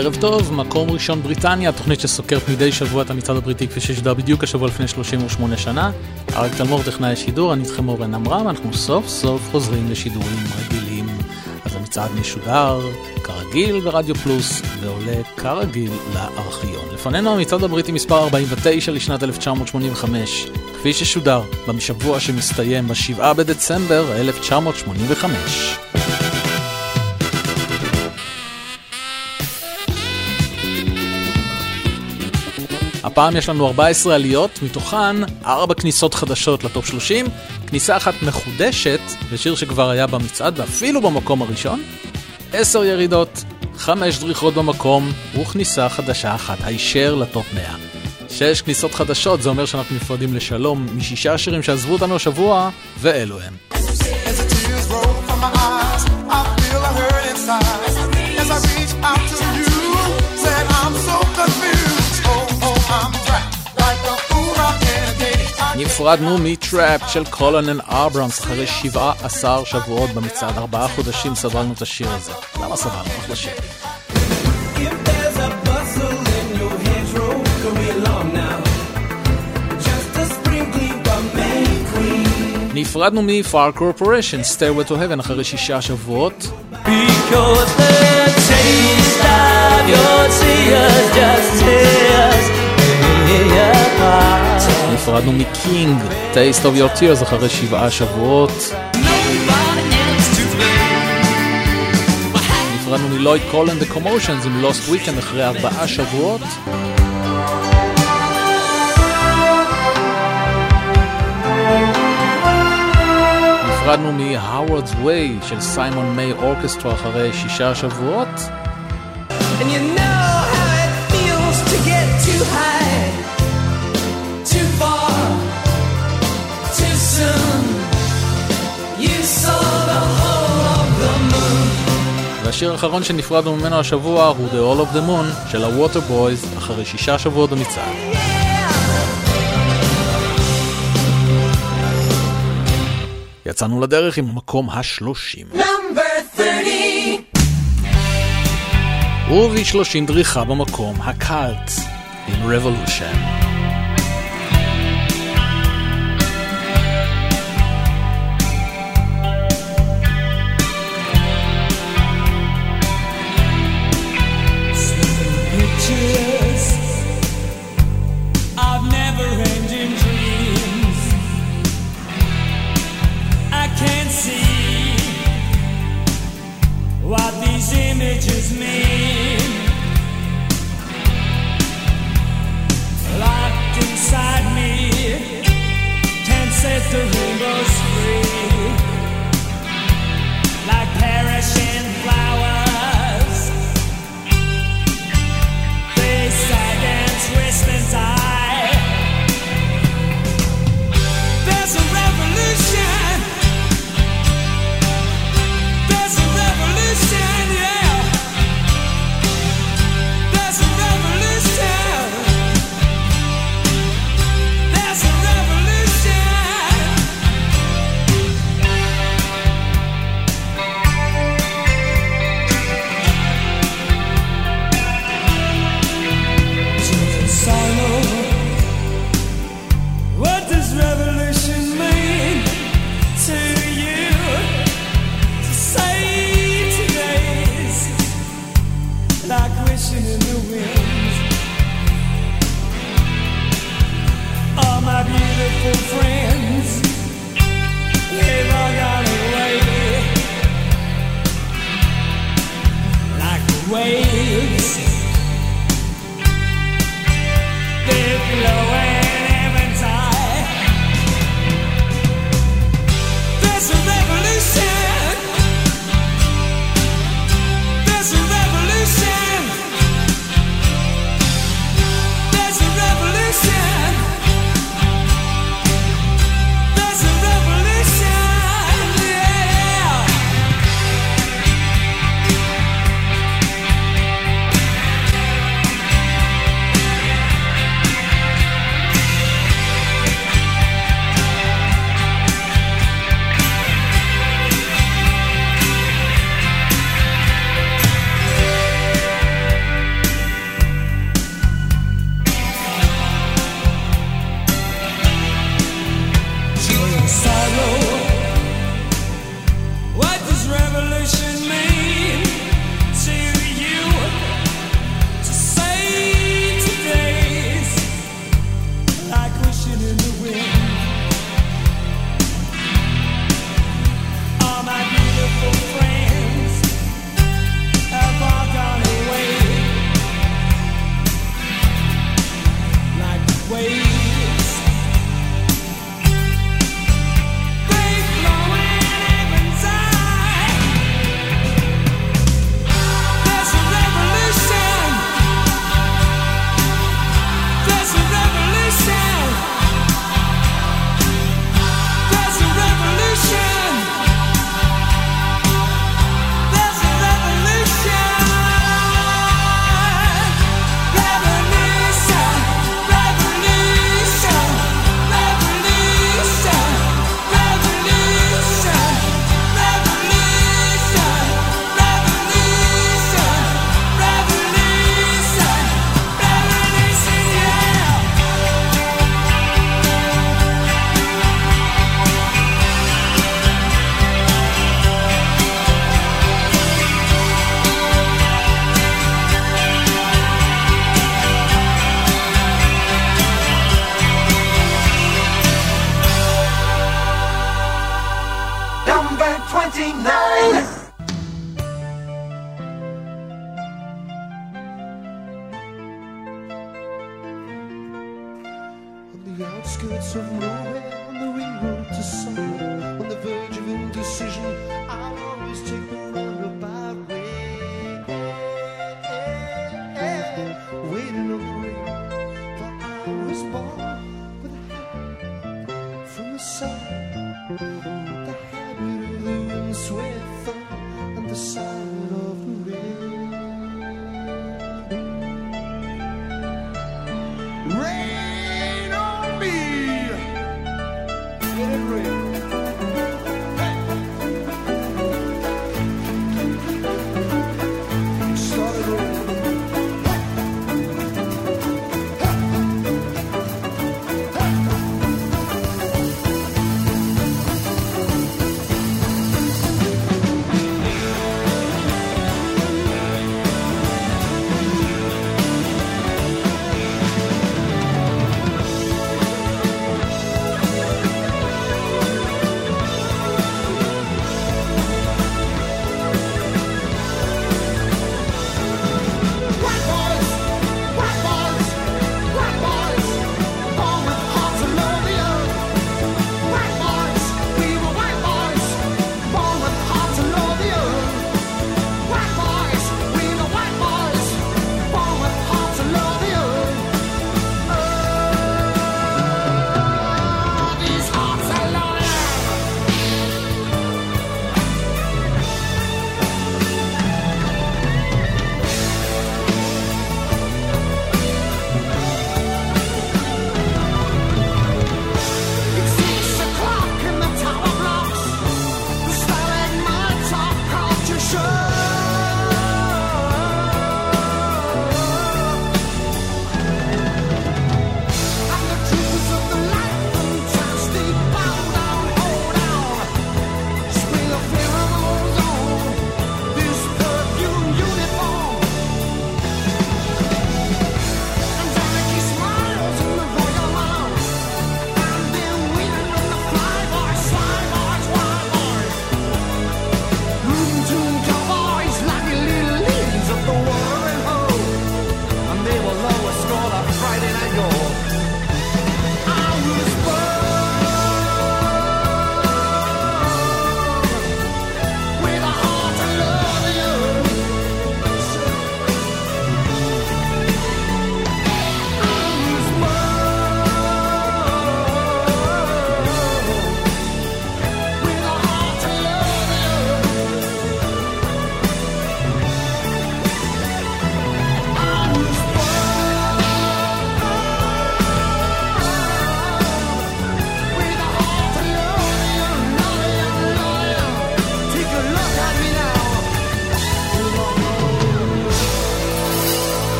ערב טוב, מקום ראשון בריטניה, תוכנית שסוקרת מדי שבוע את המצעד הבריטי כפי ששודר בדיוק השבוע לפני 38 שנה. אריק תלמור טכנאי השידור, אני איתכם אורן עמרם, אנחנו סוף סוף חוזרים לשידורים רגילים. אז המצעד משודר, כרגיל ברדיו פלוס, ועולה כרגיל לארכיון. לפנינו המצעד הבריטי מספר 49 לשנת 1985, כפי ששודר בשבוע שמסתיים ב-7 בדצמבר 1985. הפעם יש לנו 14 עליות, מתוכן 4 כניסות חדשות לטופ 30, כניסה אחת מחודשת לשיר שכבר היה במצעד ואפילו במקום הראשון, 10 ירידות, 5 דריכות במקום וכניסה חדשה אחת, הישר לטופ 100. 6 כניסות חדשות, זה אומר שאנחנו נפרדים לשלום משישה שירים שעזבו אותנו השבוע, ואלו הם. As I reach out to נפרדנו מ-Trapped של קולונל אברמס אחרי 17 שבועות במצעד, ארבעה חודשים סבלנו את השיר הזה. למה סבלנו? אחלה שיר. נפרדנו מ-Far Corporation, Stairway to Heaven אחרי שישה שבועות. Because the taste of your tears just tears נפרדנו מקינג, Taste of Your Tears אחרי שבעה שבועות. נפרדנו מלויד קולן The Commotions עם Lost Weekend אחרי ארבעה שבועות. נפרדנו מ-Howard's של סיימון מיי אורקסטרה אחרי שישה שבועות. And you know והשיר האחרון שנפרדנו ממנו השבוע הוא The All of the Moon של ה-Water Boys אחרי שישה שבועות במצעד. יצאנו לדרך עם המקום השלושים. וב-30 דריכה במקום הקאלט עם Revolution.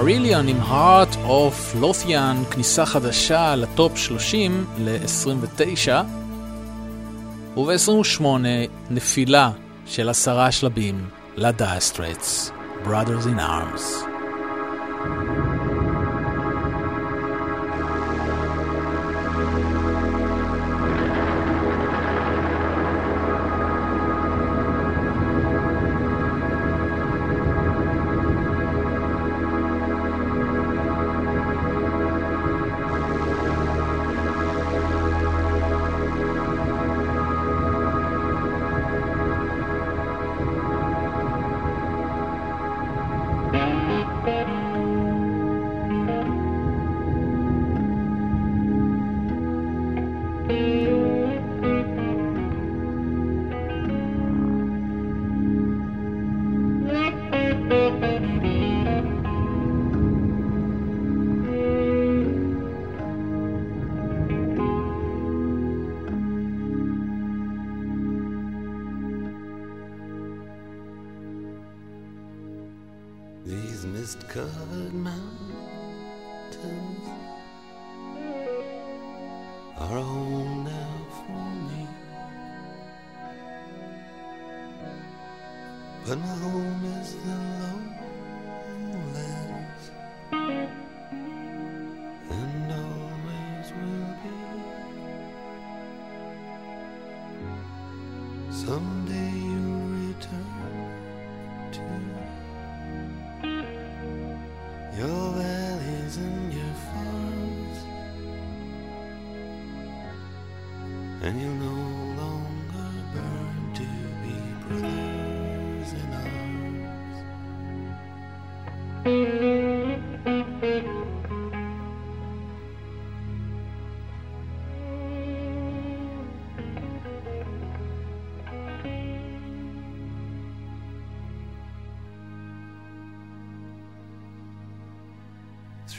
מאריליון עם heart of Lothian, כניסה חדשה לטופ 30 ל-29, וב-28 נפילה של עשרה שלבים לדאסטרטס, Brothers in Arms. someday.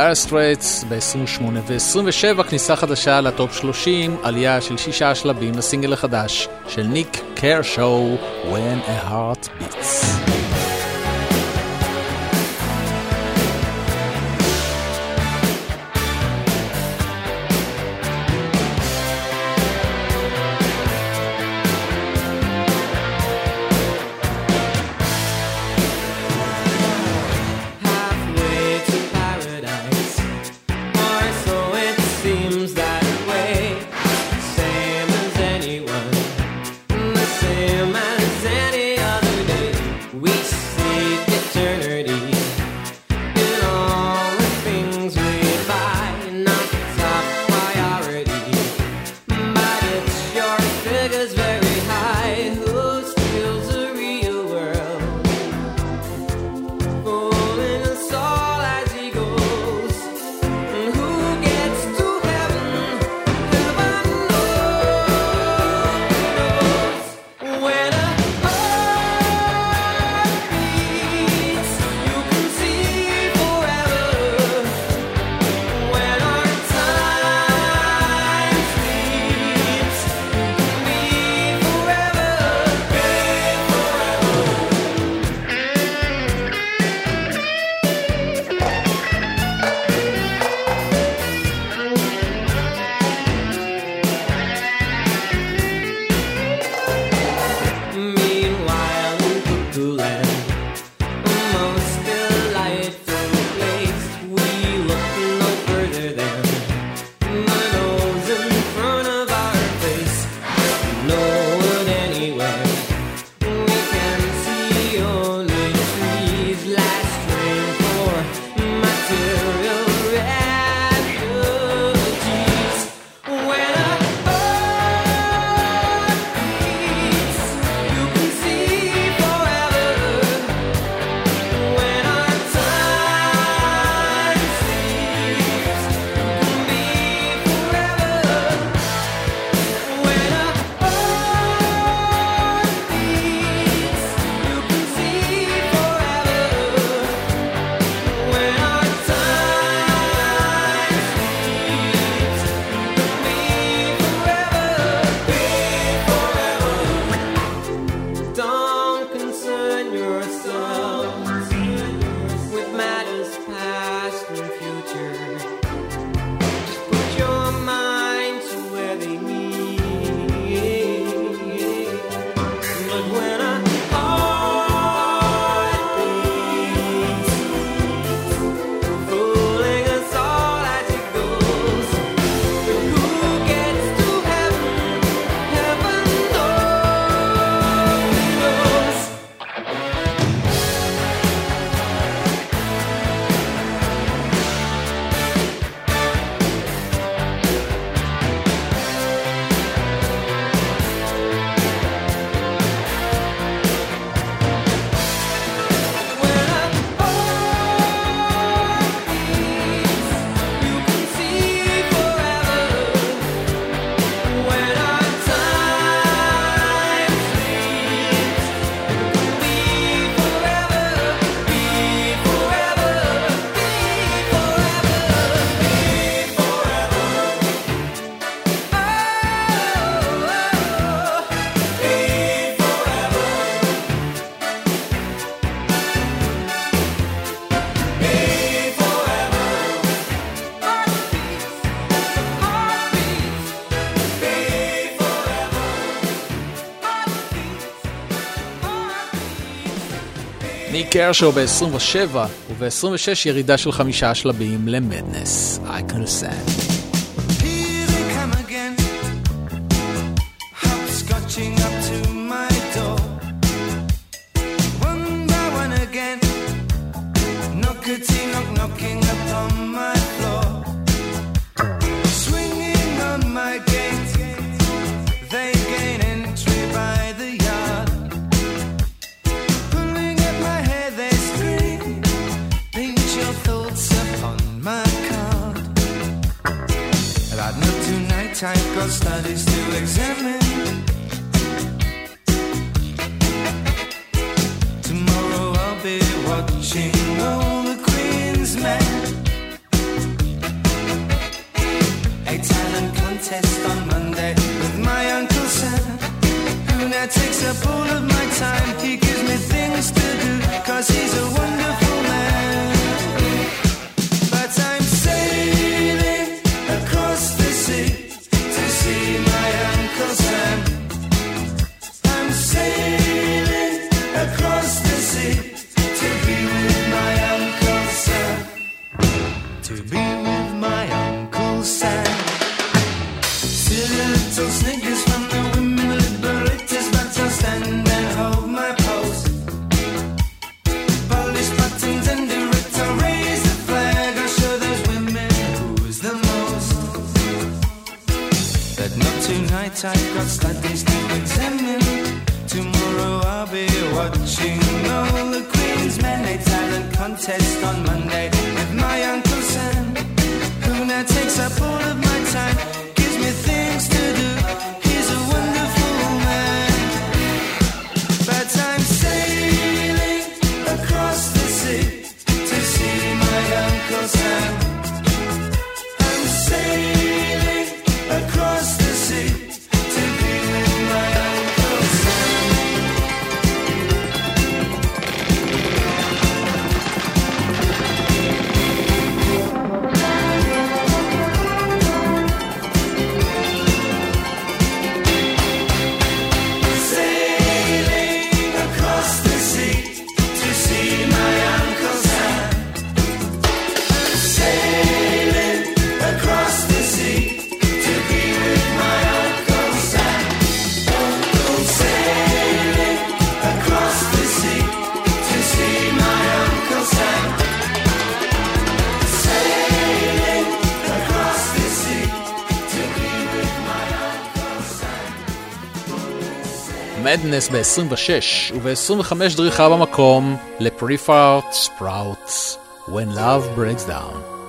דייר סטרייטס ב-28 ו-27, כניסה חדשה לטופ 30, עלייה של שישה שלבים לסינגל החדש של ניק קרשו, When a Heart Beats. קרשו ב-27, וב-26 ירידה של חמישה שלבים למדנס, I אייקון סאנד. סידנס ב-26, וב-25 דריכה במקום לפריפארט ספראוטס, When Love Breaks Down.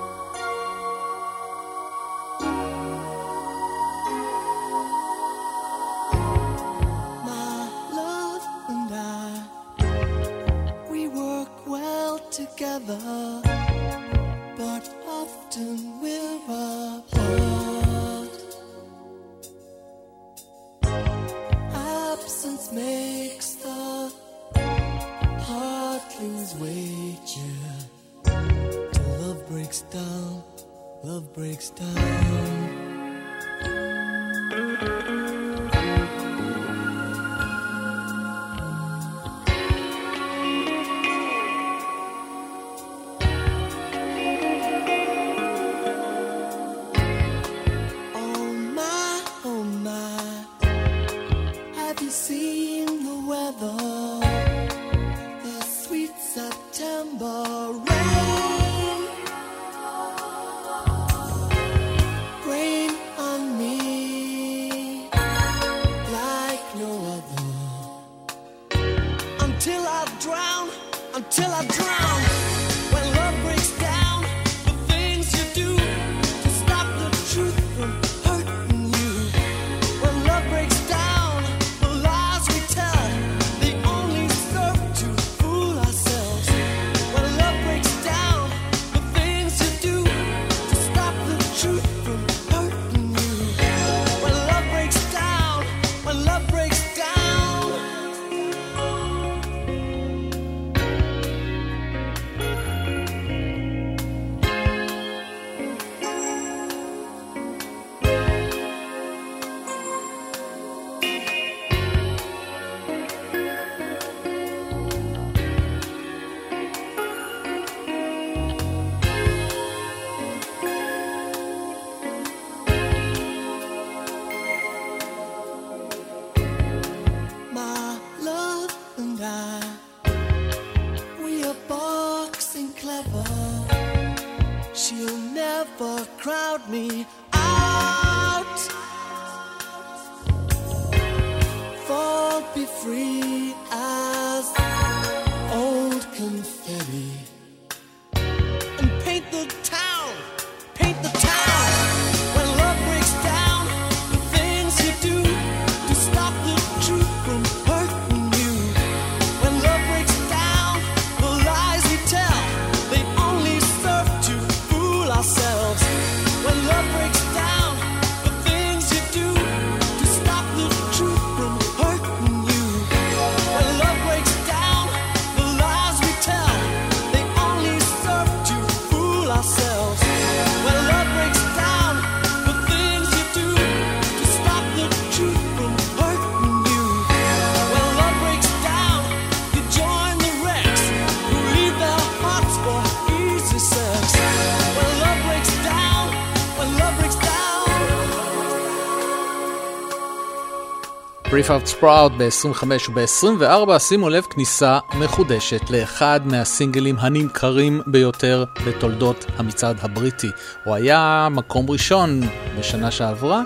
פריפאב ספראוט ב-25 וב-24, שימו לב, כניסה מחודשת לאחד מהסינגלים הנמכרים ביותר בתולדות המצעד הבריטי. הוא היה מקום ראשון בשנה שעברה,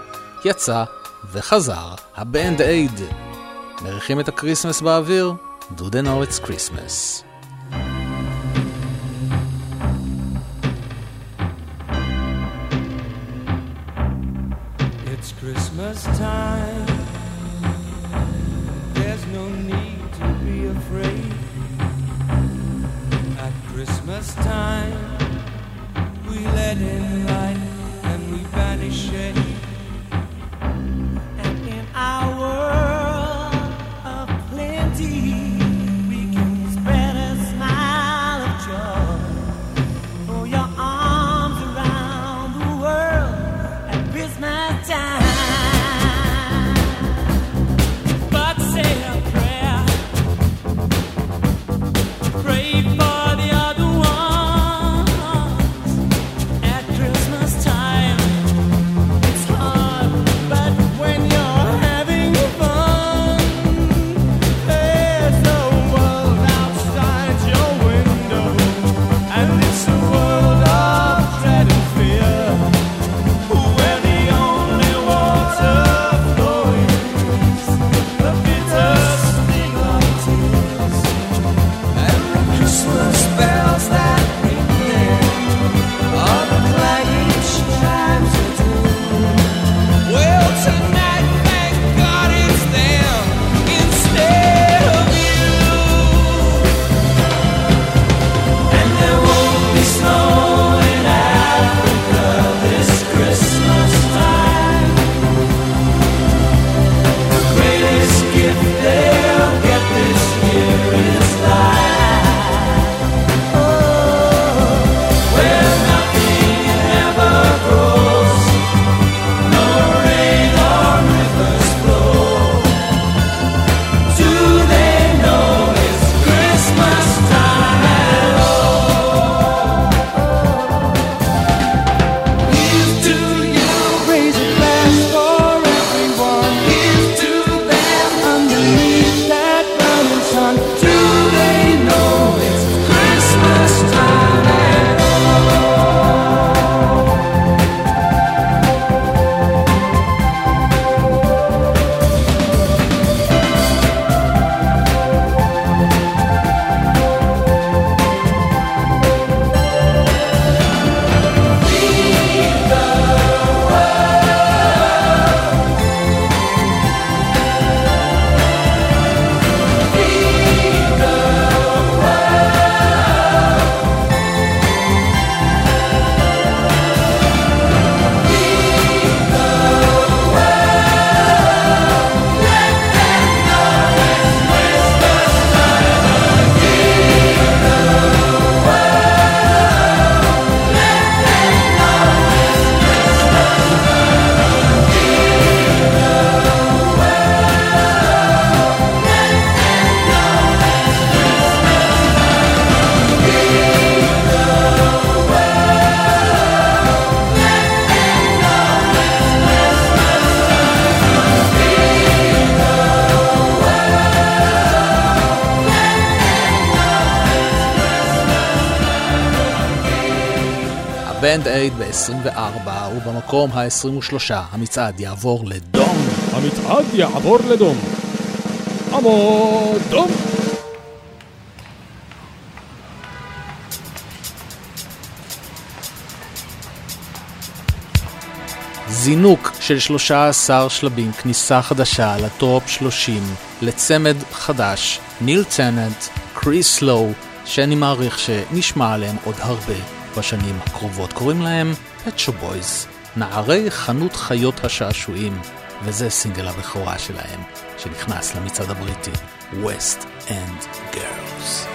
יצא וחזר, הבנד אייד. מריחים את הקריסמס באוויר? Do they know it's Christmas. הבנד אייד ב-24 ובמקום ה-23 המצעד יעבור לדום. המצעד יעבור לדום. עמוד דום. זינוק של 13 שלבים, כניסה חדשה לטופ 30, לצמד חדש, ניל טננט, קריס לואו, שאני מעריך שנשמע עליהם עוד הרבה בשנים הקרובות. קוראים להם פצ'ו בויז, נערי חנות חיות השעשועים, וזה סינגל הבכורה שלהם, שנכנס למצעד הבריטי, West End Girls.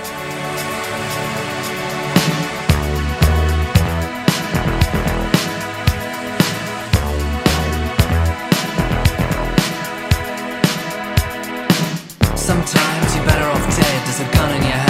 Sometimes you're better off dead. There's a gun in your hand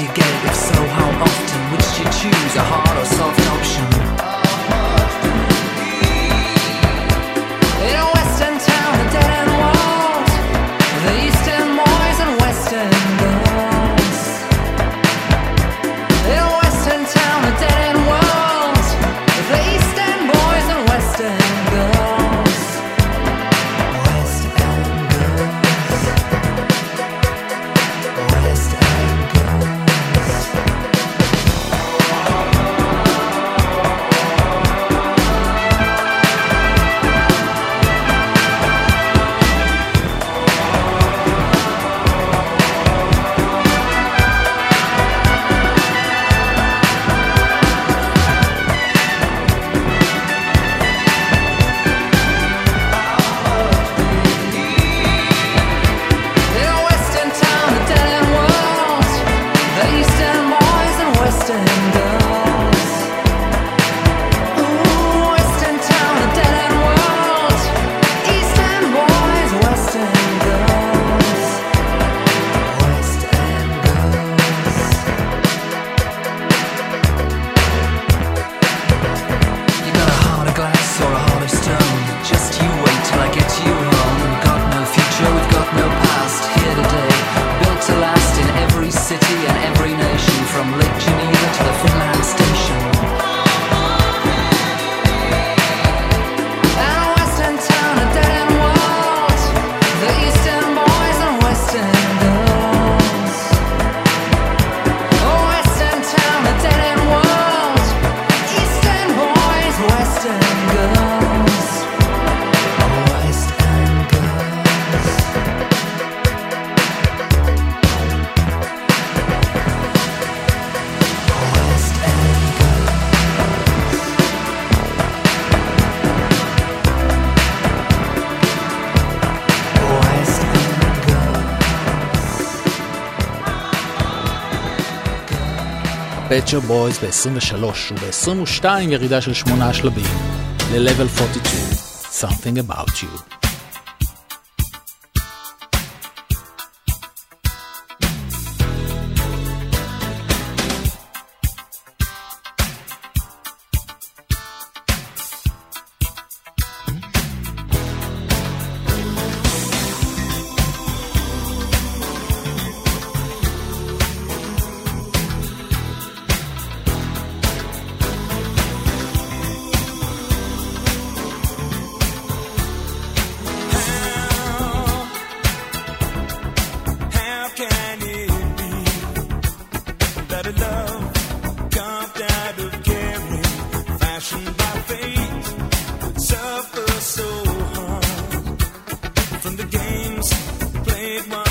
you get if so פצ'ר בויז ב-23 וב-22 ירידה של 8 שלבים ל-Level 42, Something About You. games played my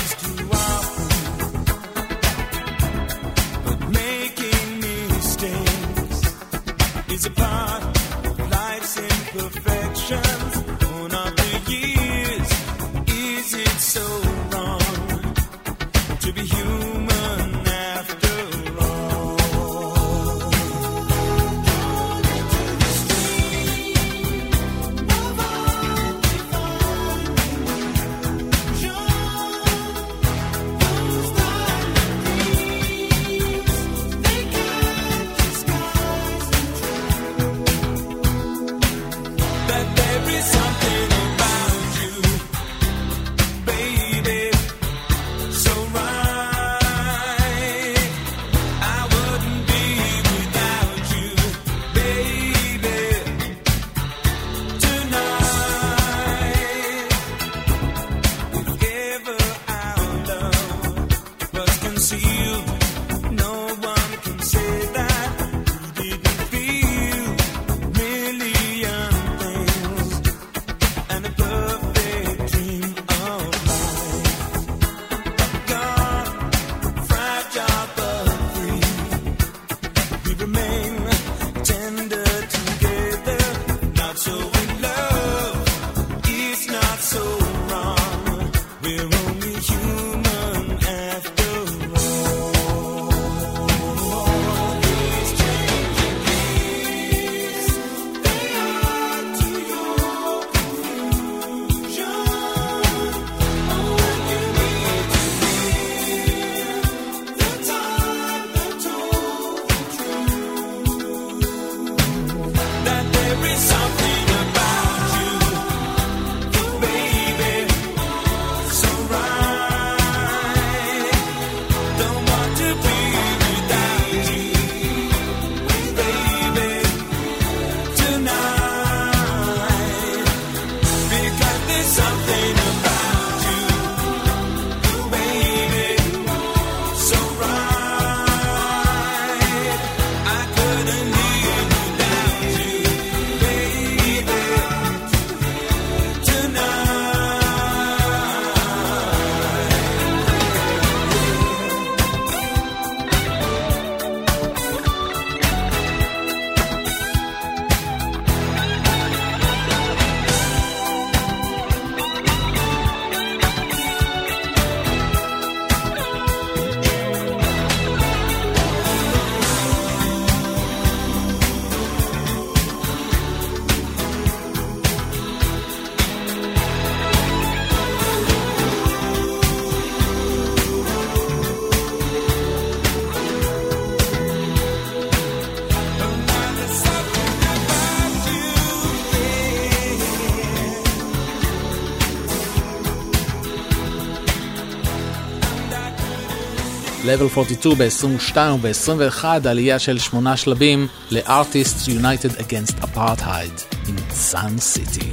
Level 42 ב-22 וב-21 עלייה של שמונה שלבים ל-Artists United Against Apartheid in Sun City.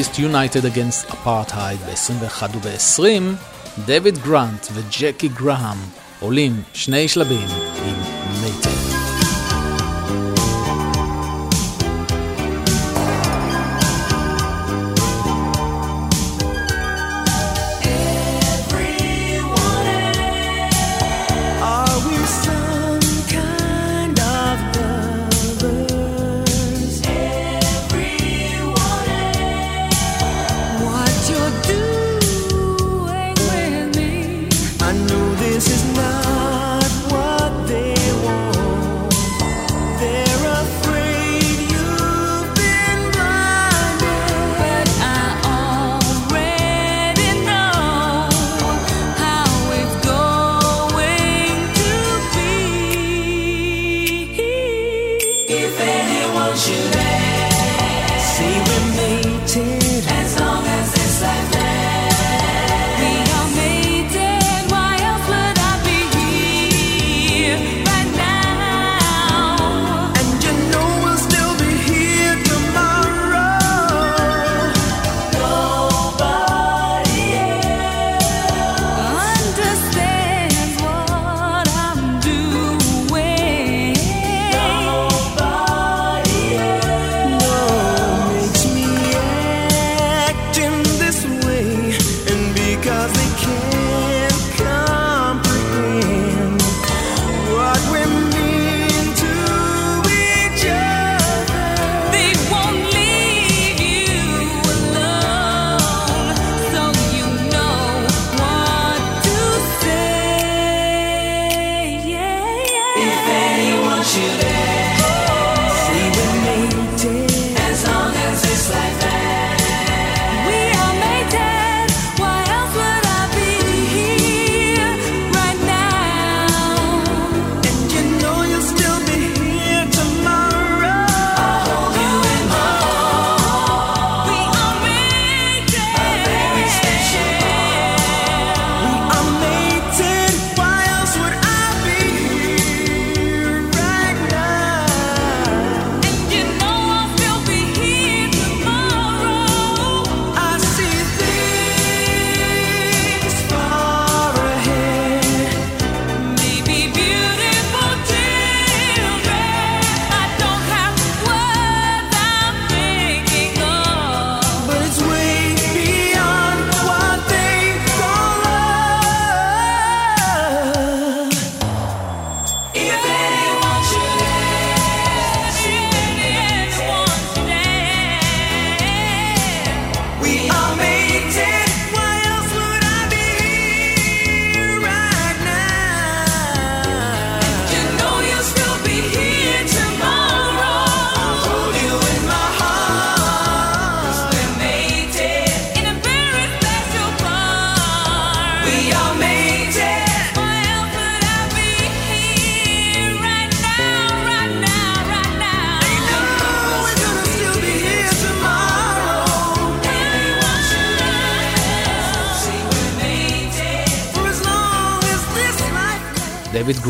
הסטטיסט United Against Apartheid ב-21 וב-20, דויד גרנט וג'קי גראם עולים שני שלבים עם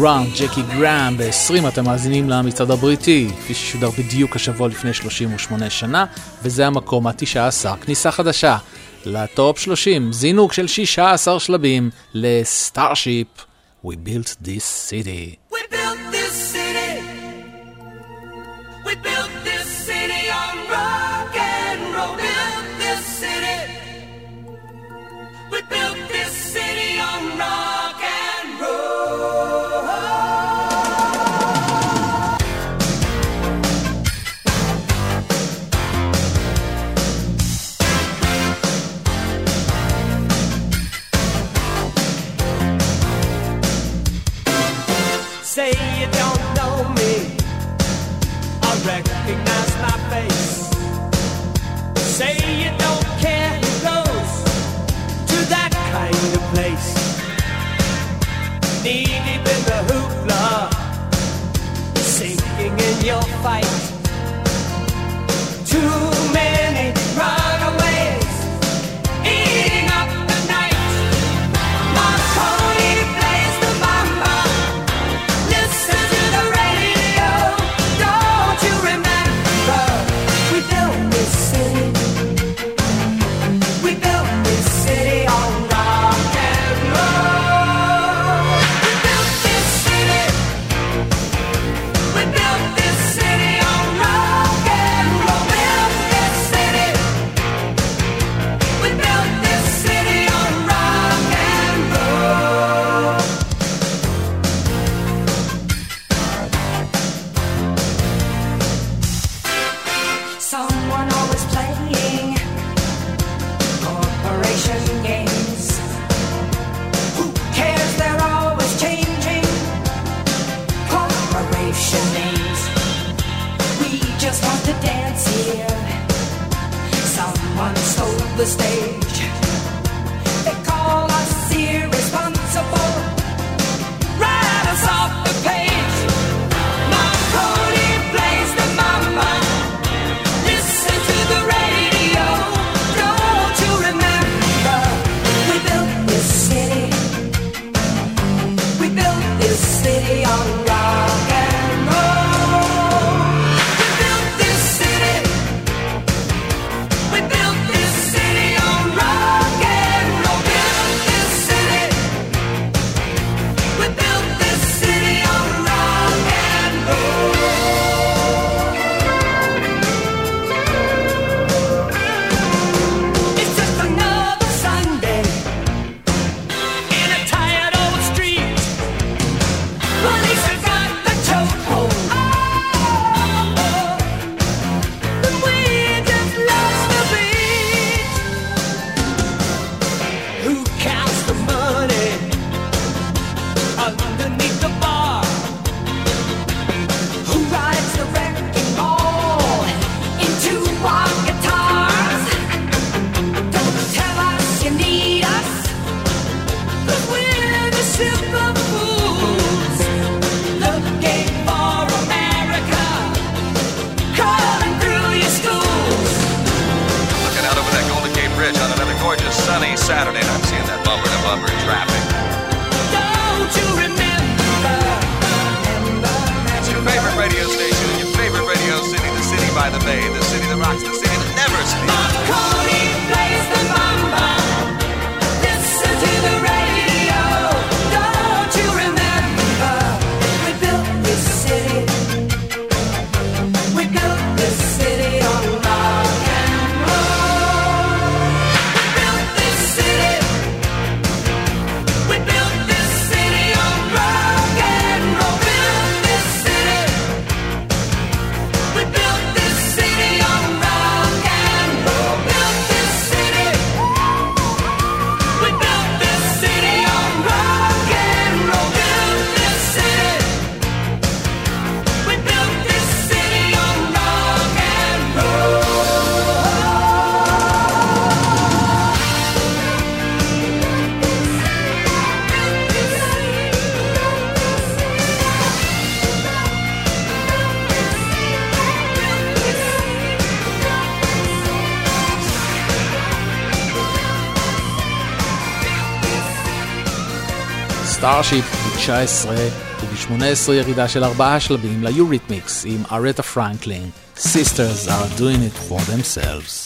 גראם, ג'קי גראם, ב-20 אתם מאזינים למצעד הבריטי, כפי ששודר בדיוק השבוע לפני 38 שנה, וזה המקום ה-19, כניסה חדשה לטופ 30, זינוק של 16 שלבים לסטארשיפ, We built this city. the hoopla, sinking in your fight. סטארשיפ, ב-19 וב-18 ירידה של ארבעה שלבים ליוריתמיקס עם ארטה פרנקלין. Sisters are doing it for themselves.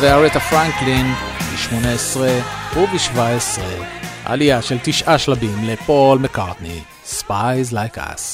ואריאטה פרנקלין ב-18 וב-17, עלייה של תשעה שלבים לפול מקארטני, Spies Like Us.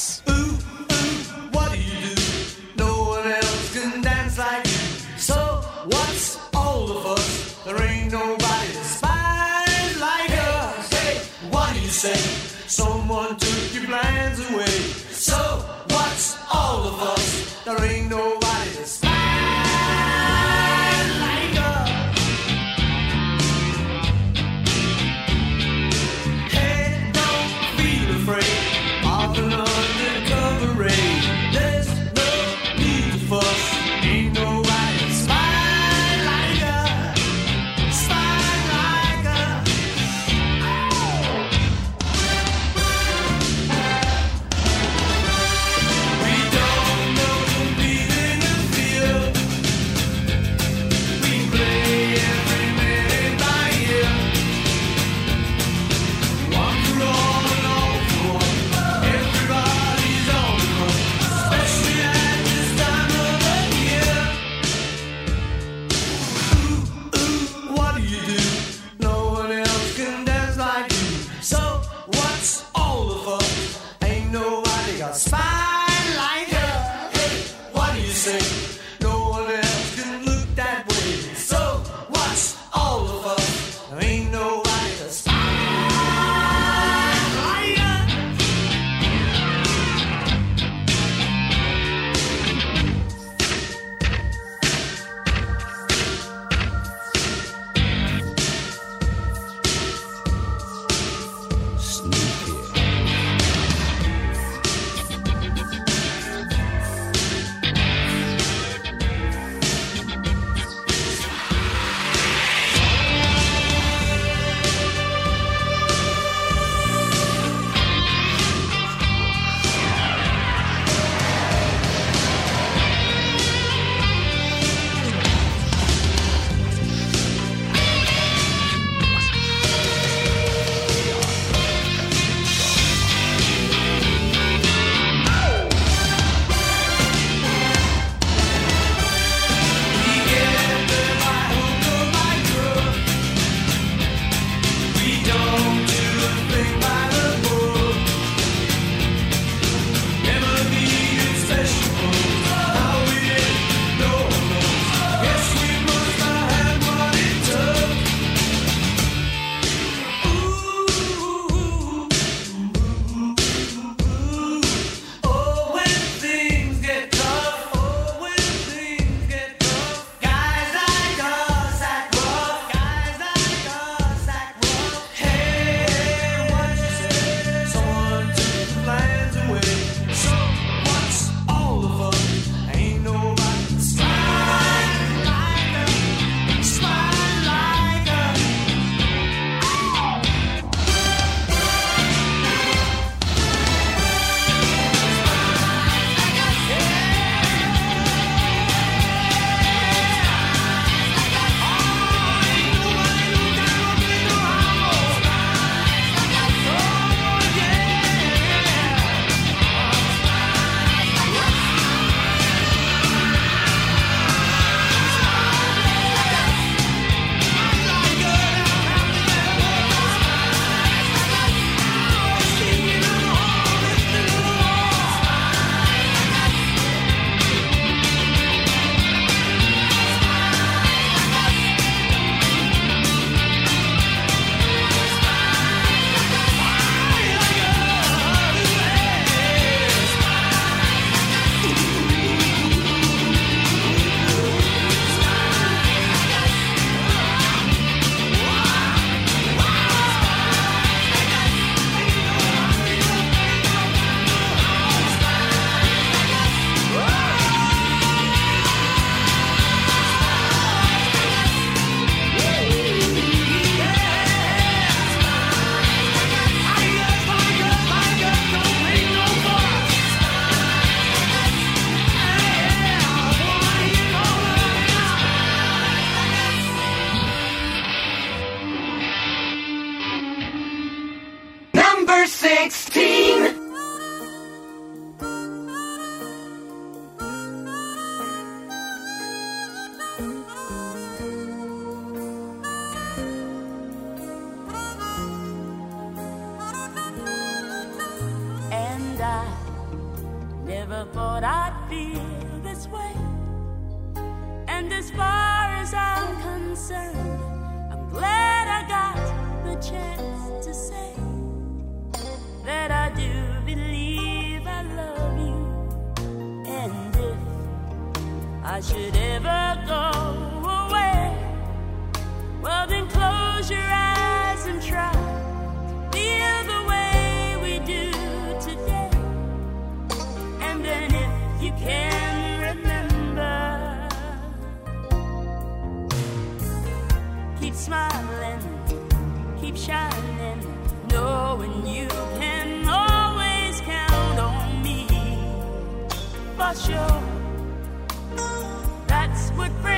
smiling, keep shining, knowing you can always count on me. For sure, that's what.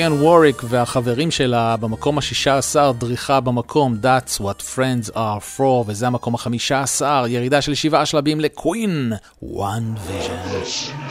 ליאן ווריק והחברים שלה במקום ה-16, דריכה במקום That's What Friends Are For, וזה המקום ה-15, ירידה של שבעה שלבים לקווין, One Vision.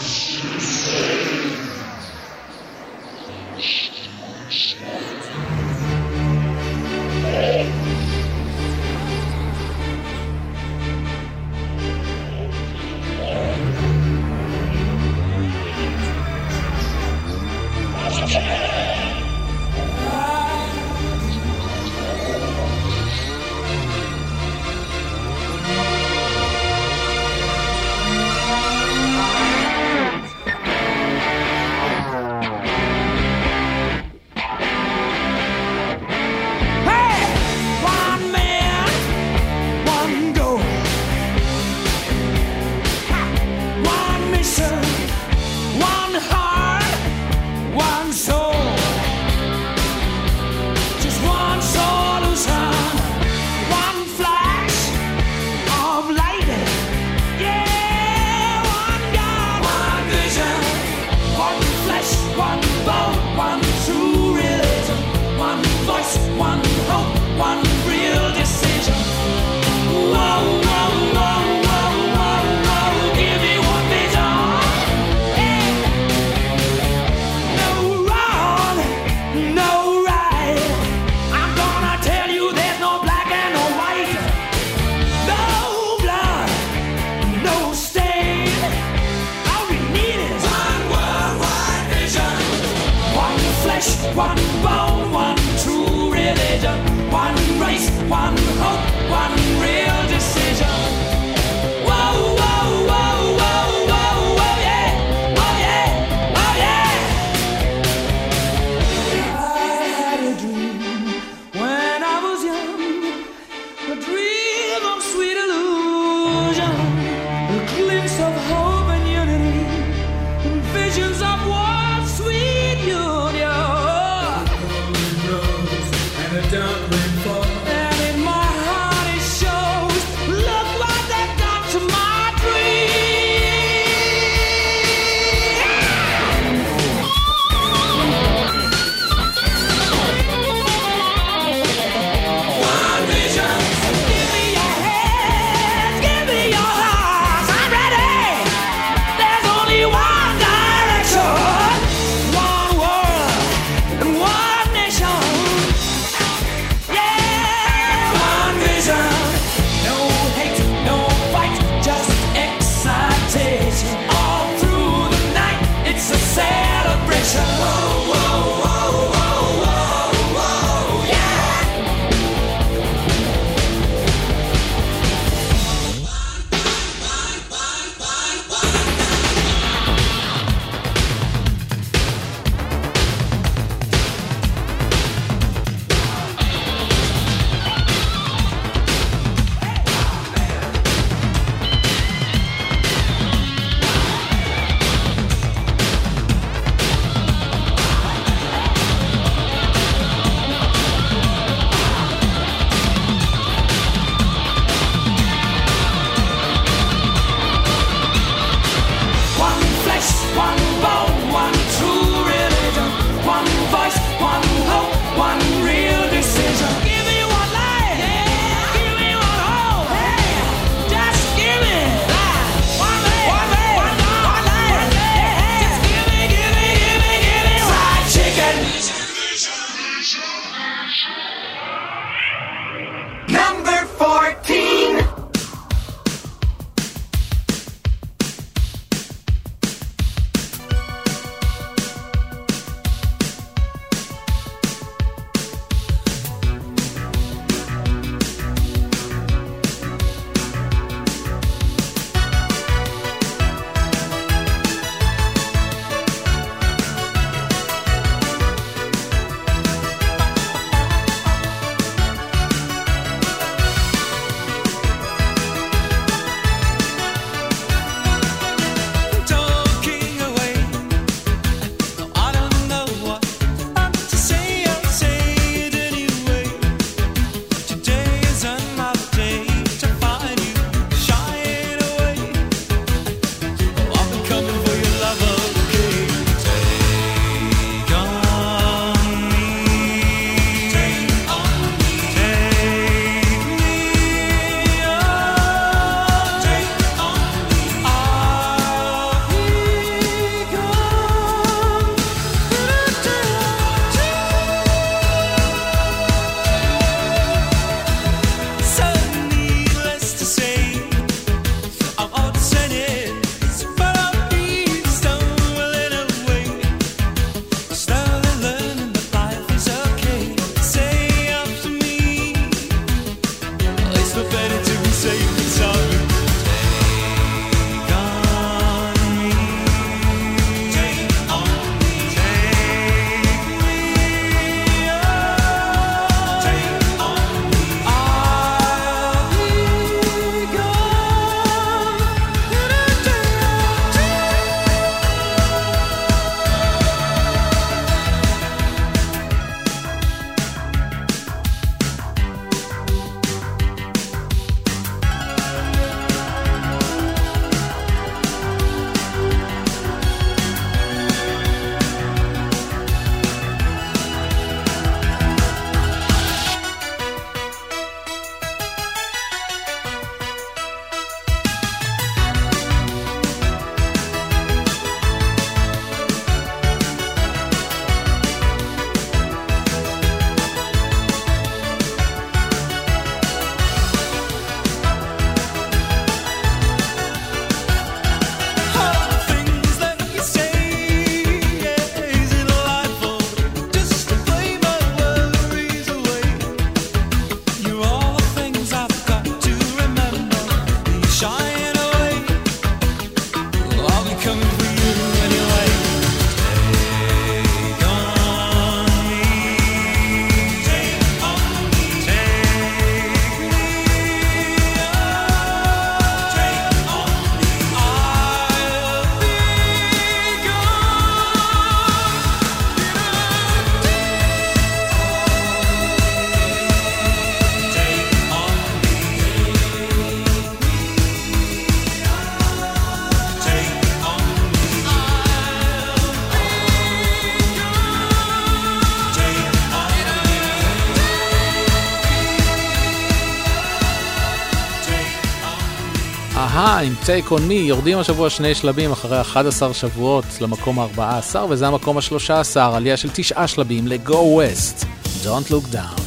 עם Take on Me יורדים השבוע שני שלבים אחרי 11 שבועות למקום ה-14 וזה המקום ה-13, עלייה של תשעה שלבים ל-Go West, Don't Look Down.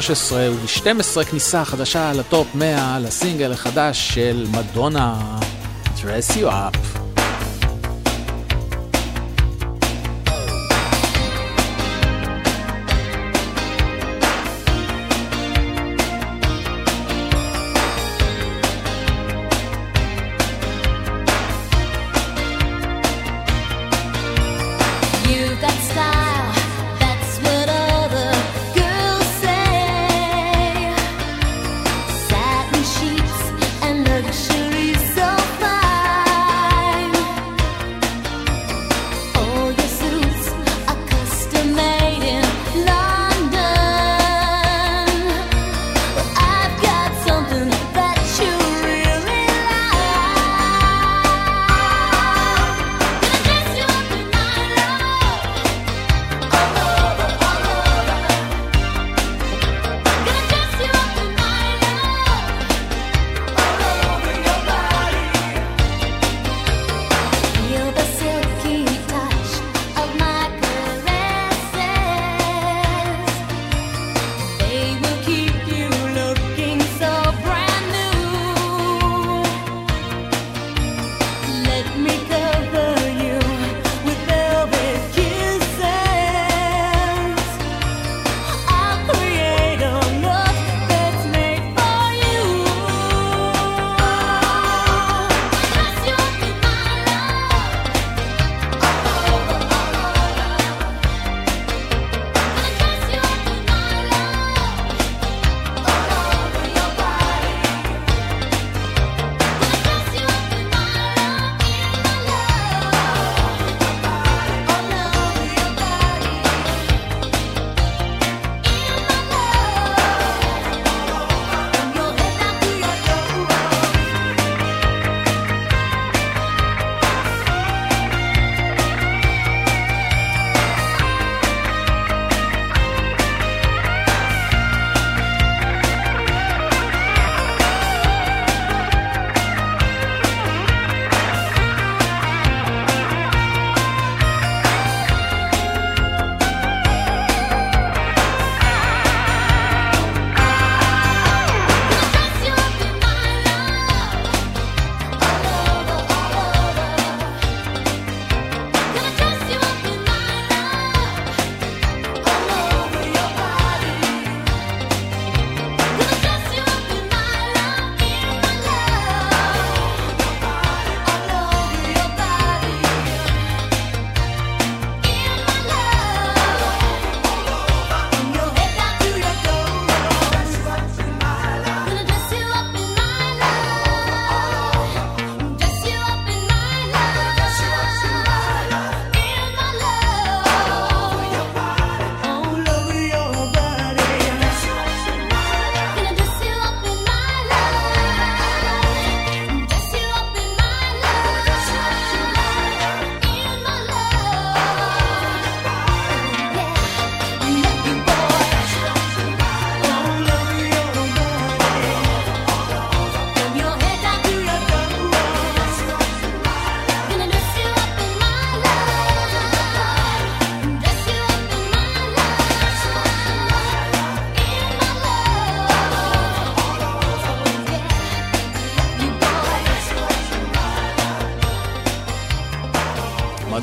13 וב-12 כניסה חדשה לטופ 100 לסינגל החדש של מדונה, Dress You Up.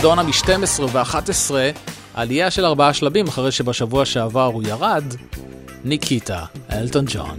מדונה מ-12 ו-11, עלייה של ארבעה שלבים אחרי שבשבוע שעבר הוא ירד, ניקיטה, אלטון ג'ון.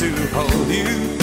To hold you.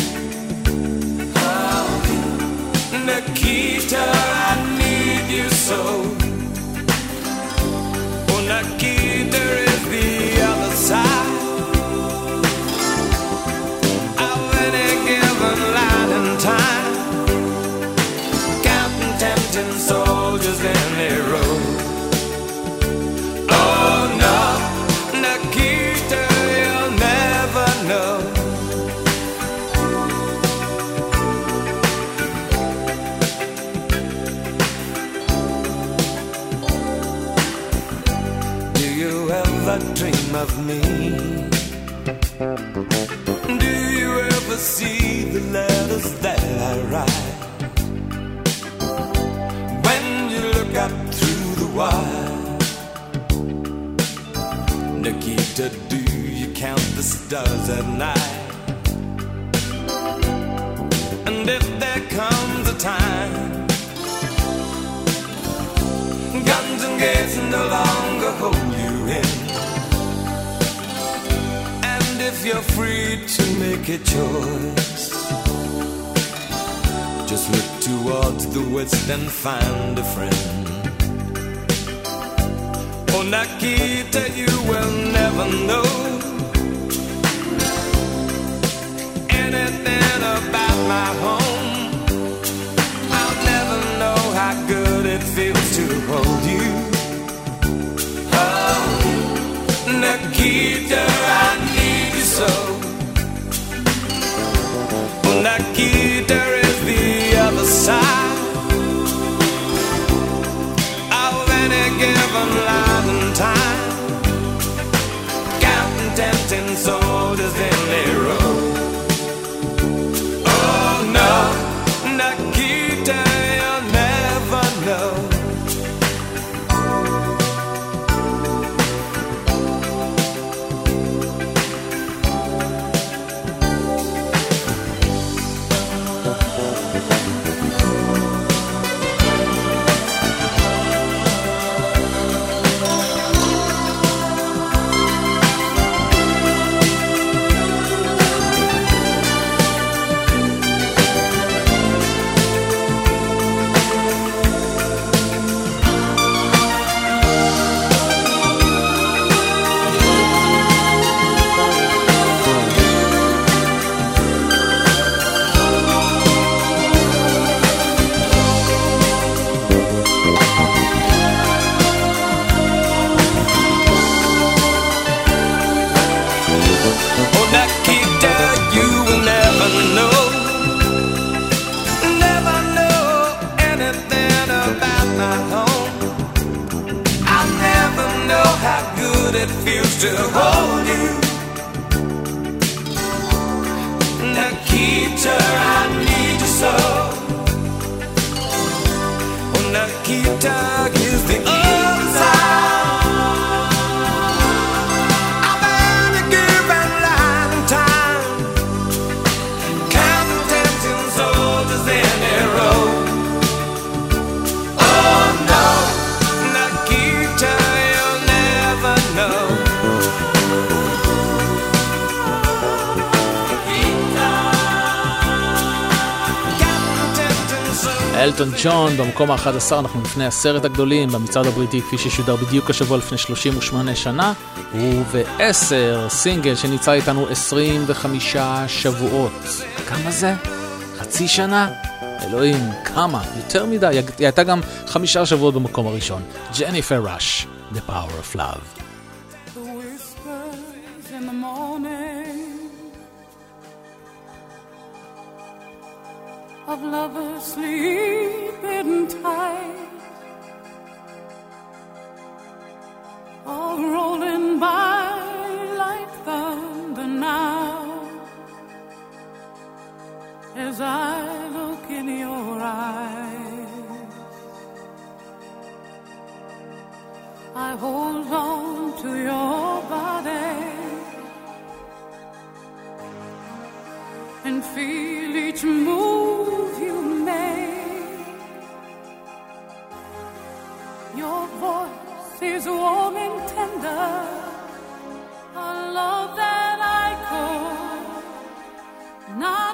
Nikita, do you count the stars at night? And if there comes a time Guns and gates no longer hold you in. And if you're free to make a choice, just look towards the west and find a friend. Oh, Nikita, you will never know anything about my home. I'll never know how good it feels to hold you. Oh, Nikita, I need you so. Oh, Nikita is the other side of any given and time. Counting tempting soldiers in a row. To hold you. Nikita, I need you so. Oh, Nikita is the אלטון ג'ון במקום ה-11, אנחנו לפני עשרת הגדולים במצעד הבריטי כפי ששודר בדיוק השבוע לפני 38 שנה, ובעשר סינגל שנמצא איתנו 25 שבועות. כמה זה? חצי שנה? אלוהים, כמה? יותר מדי. היא הייתה גם חמישה שבועות במקום הראשון. ג'ניפר ראש, The Power of Love. Of lovers sleeping tight all rolling by like thunder now as I look in your eyes. I hold on to your body and feel each move voice is warm and tender, a love that I could not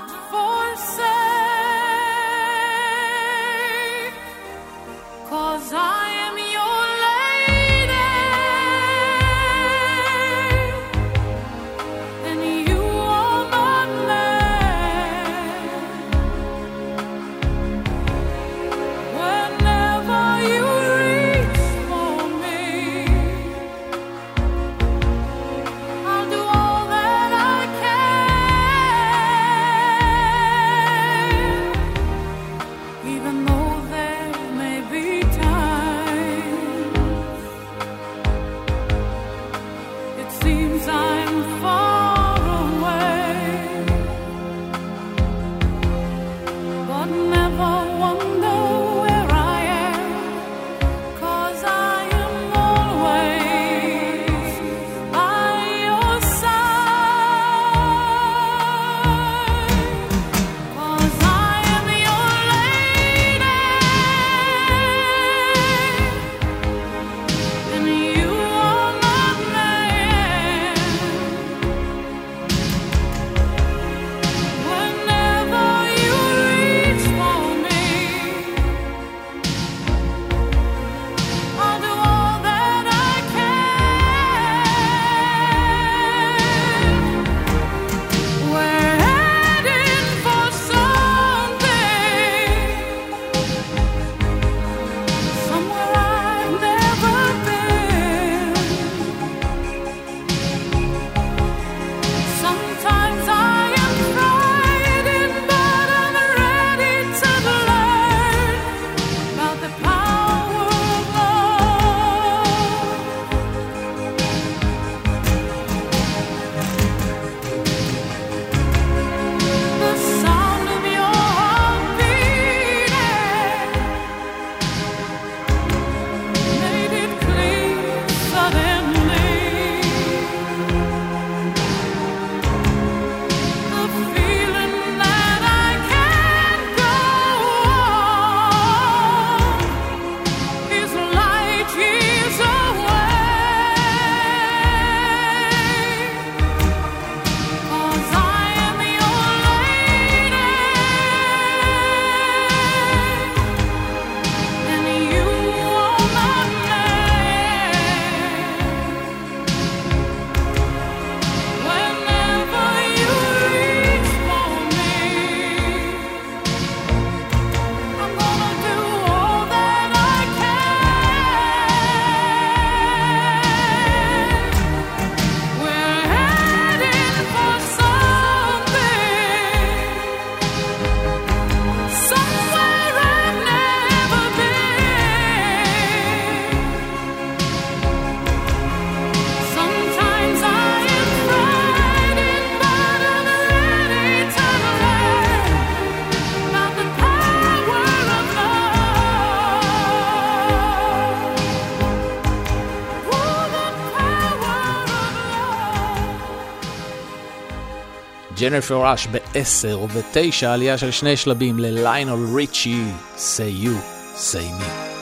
ג'ניפר ראש ב-10 וב-9 עלייה של שני שלבים לליינול ריצ'י. Say you, say me,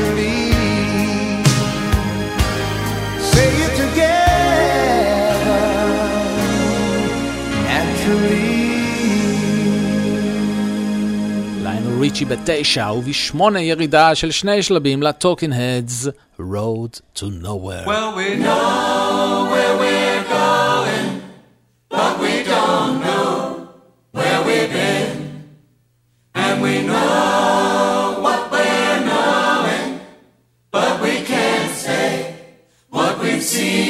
naturally. Say it together, naturally. ליינל ריצ'י בתשע ובשמונה ירידה של שני שלבים לטוקינג הדס, Road to Nowhere. Well, we know where we see.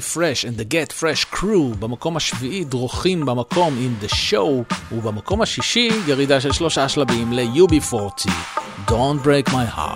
ניב פרש and the get fresh crew. במקום השביעי דרוכים במקום in the show ובמקום השישי ירידה של שלושה שלבים ל-UB40 Don't break my heart.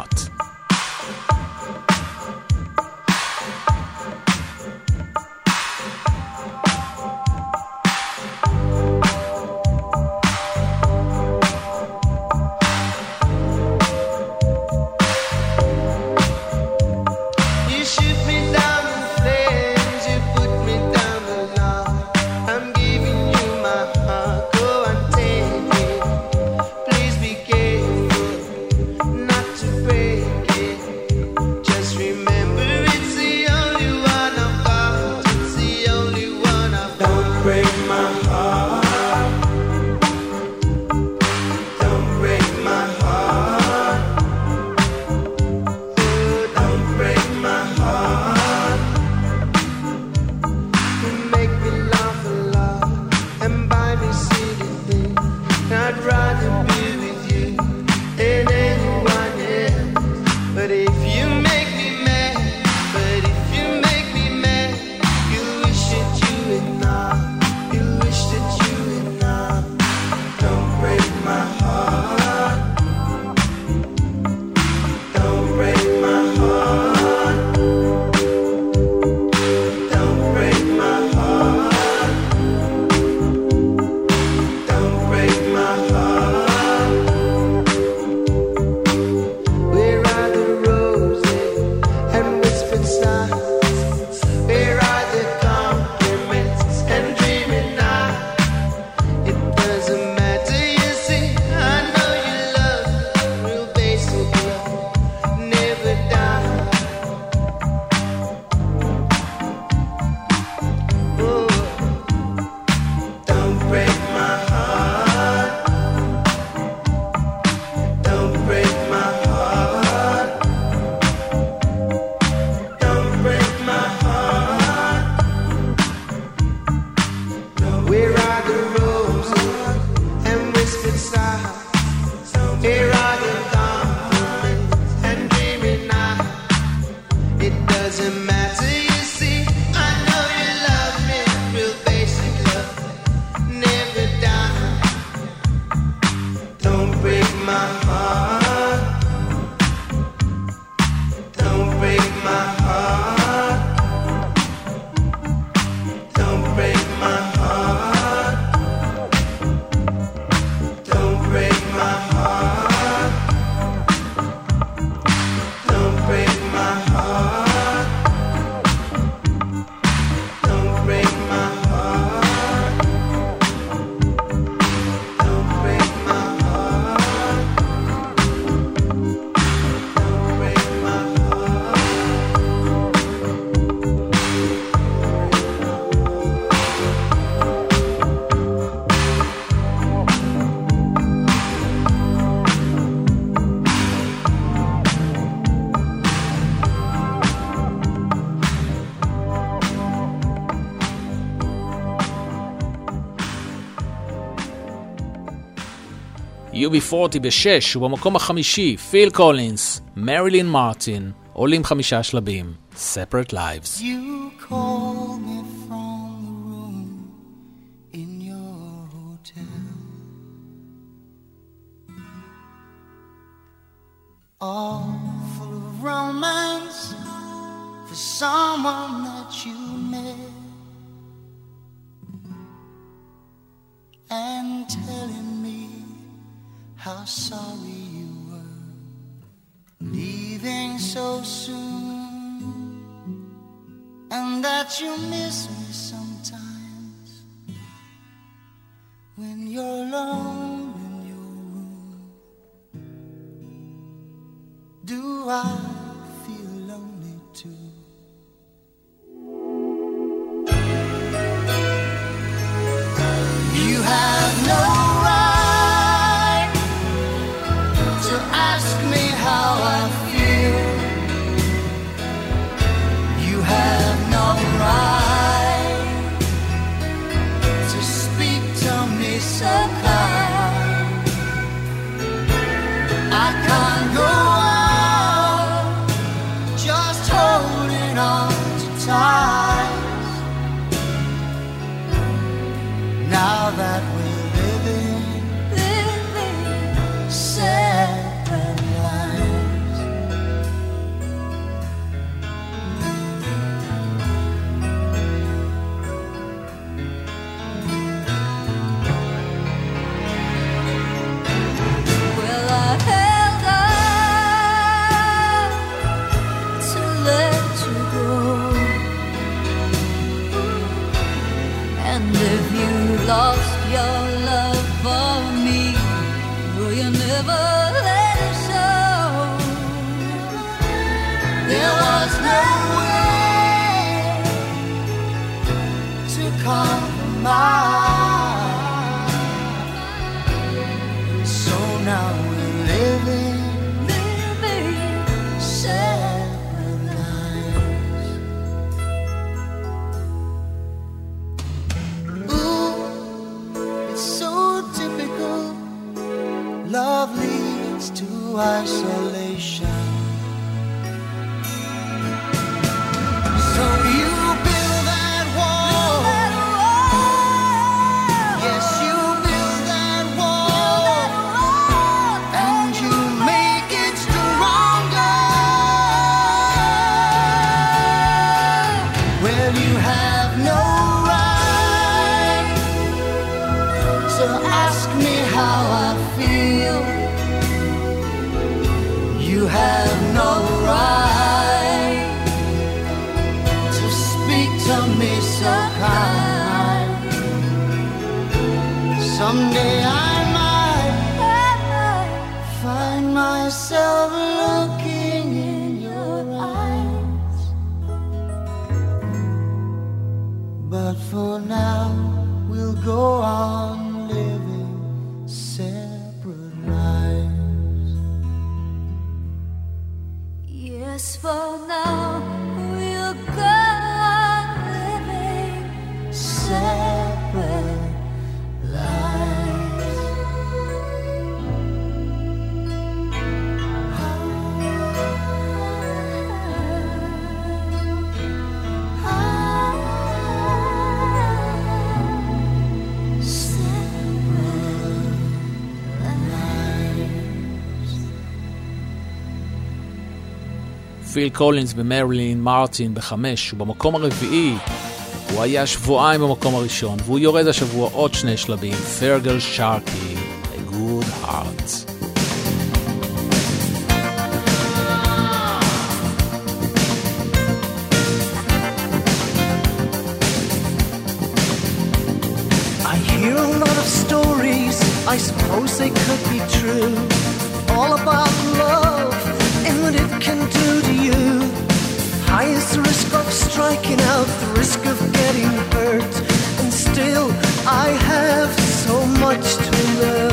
UB40 ב-6 ובמקום החמישי פיל קולינס, מרילין מרטין, עולים חמישה שלבים, Separate Lives. You that you miss me sometimes when you're alone. פיל קולינס ומרילין מרטין בחמש, הוא במקום הרביעי. הוא היה שבועיים במקום הראשון, והוא יורד השבוע עוד שני שלבים, פרגל שרקי. much to learn.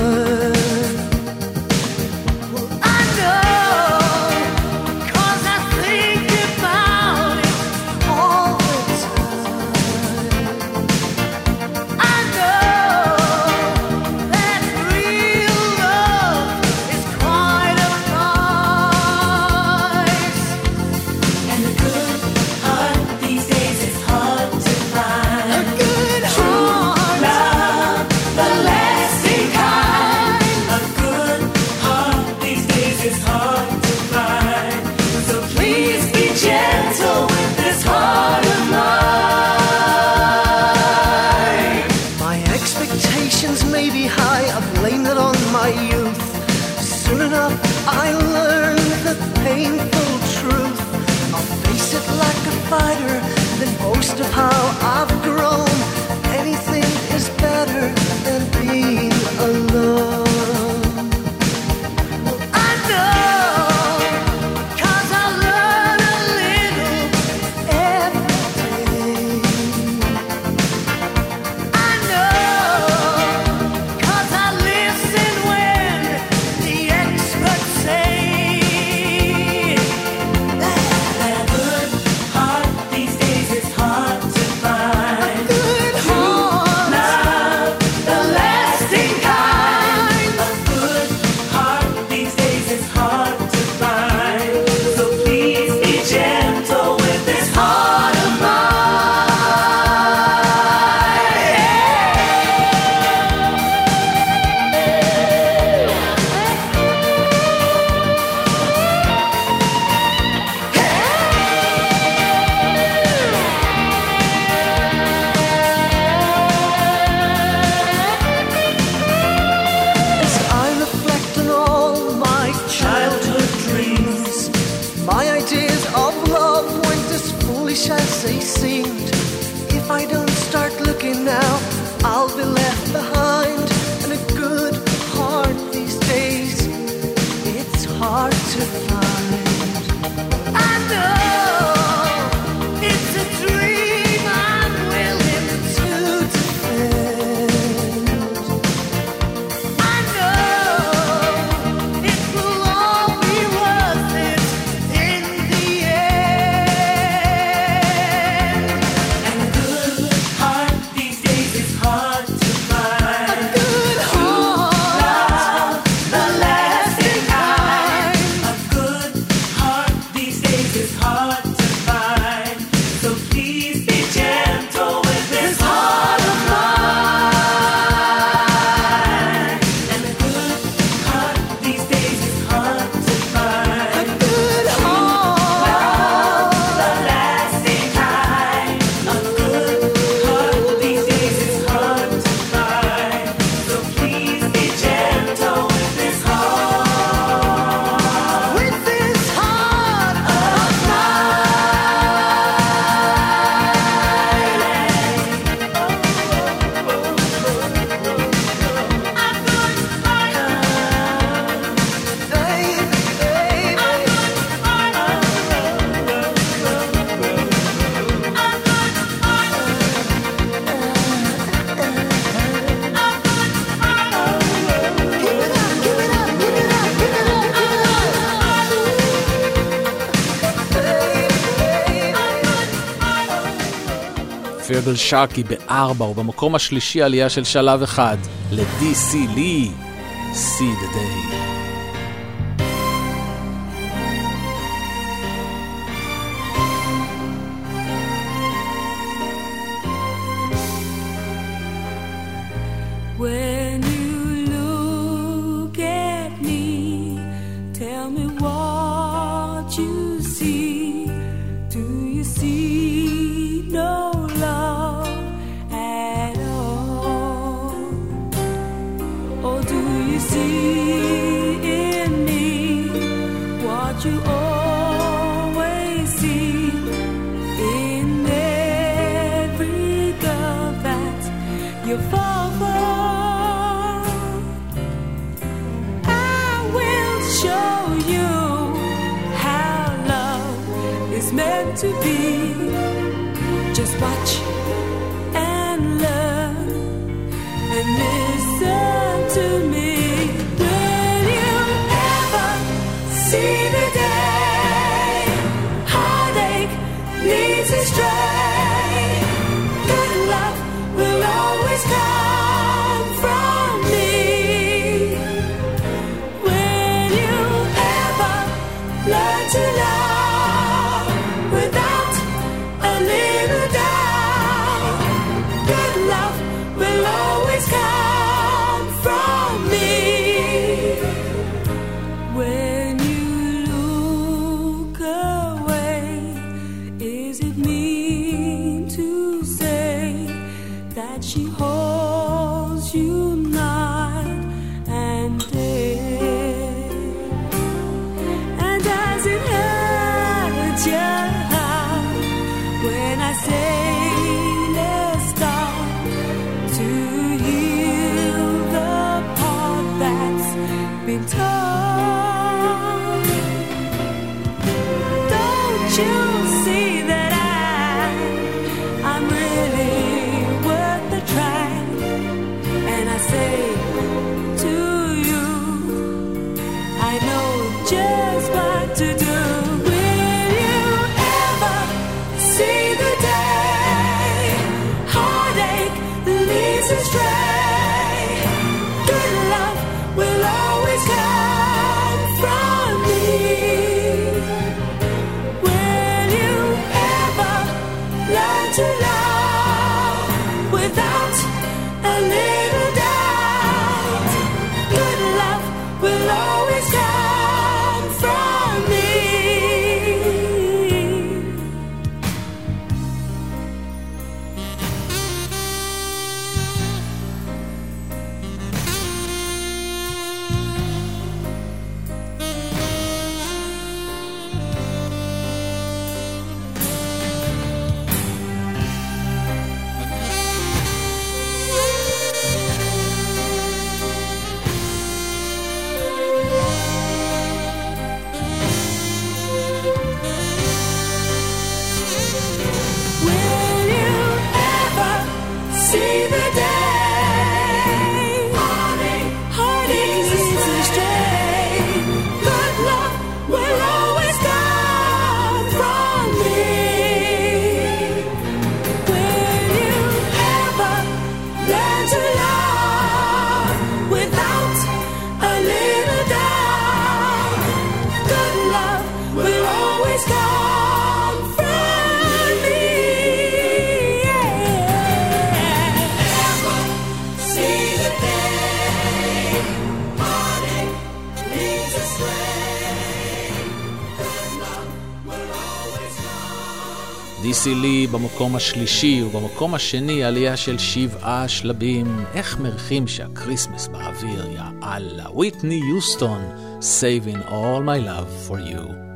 של שרקי בארבע, ובמקום השלישי עלייה של שלב אחד, ל-DC-Lee, See the Day. די סי לי במקום השלישי, ובמקום השני עלייה של שבעה שלבים. איך מריחים שהכריסמס באוויר, יא אללה. ויטני יוסטון, Saving All My Love For You.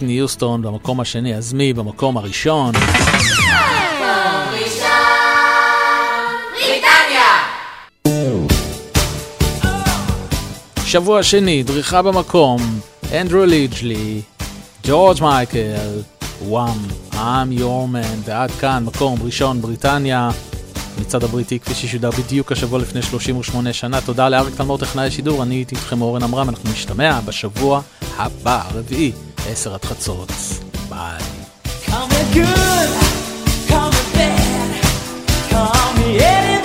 ויטני יוסטון במקום השני, אז מי במקום הראשון? שבוע שני, דריכה במקום, אנדרו ליג'לי, ג'ורג' מייקל, וואם, I'm your man, ועד כאן מקום ראשון בריטניה, מצד הבריטי כפי ששודר בדיוק השבוע לפני 38 שנה, תודה לאריק תלמור טכנאי השידור, אני הייתי איתכם אורן עמרם, אנחנו נשתמע בשבוע הבא, רביעי. עשר התחצות. ביי. Good, call bad, call me.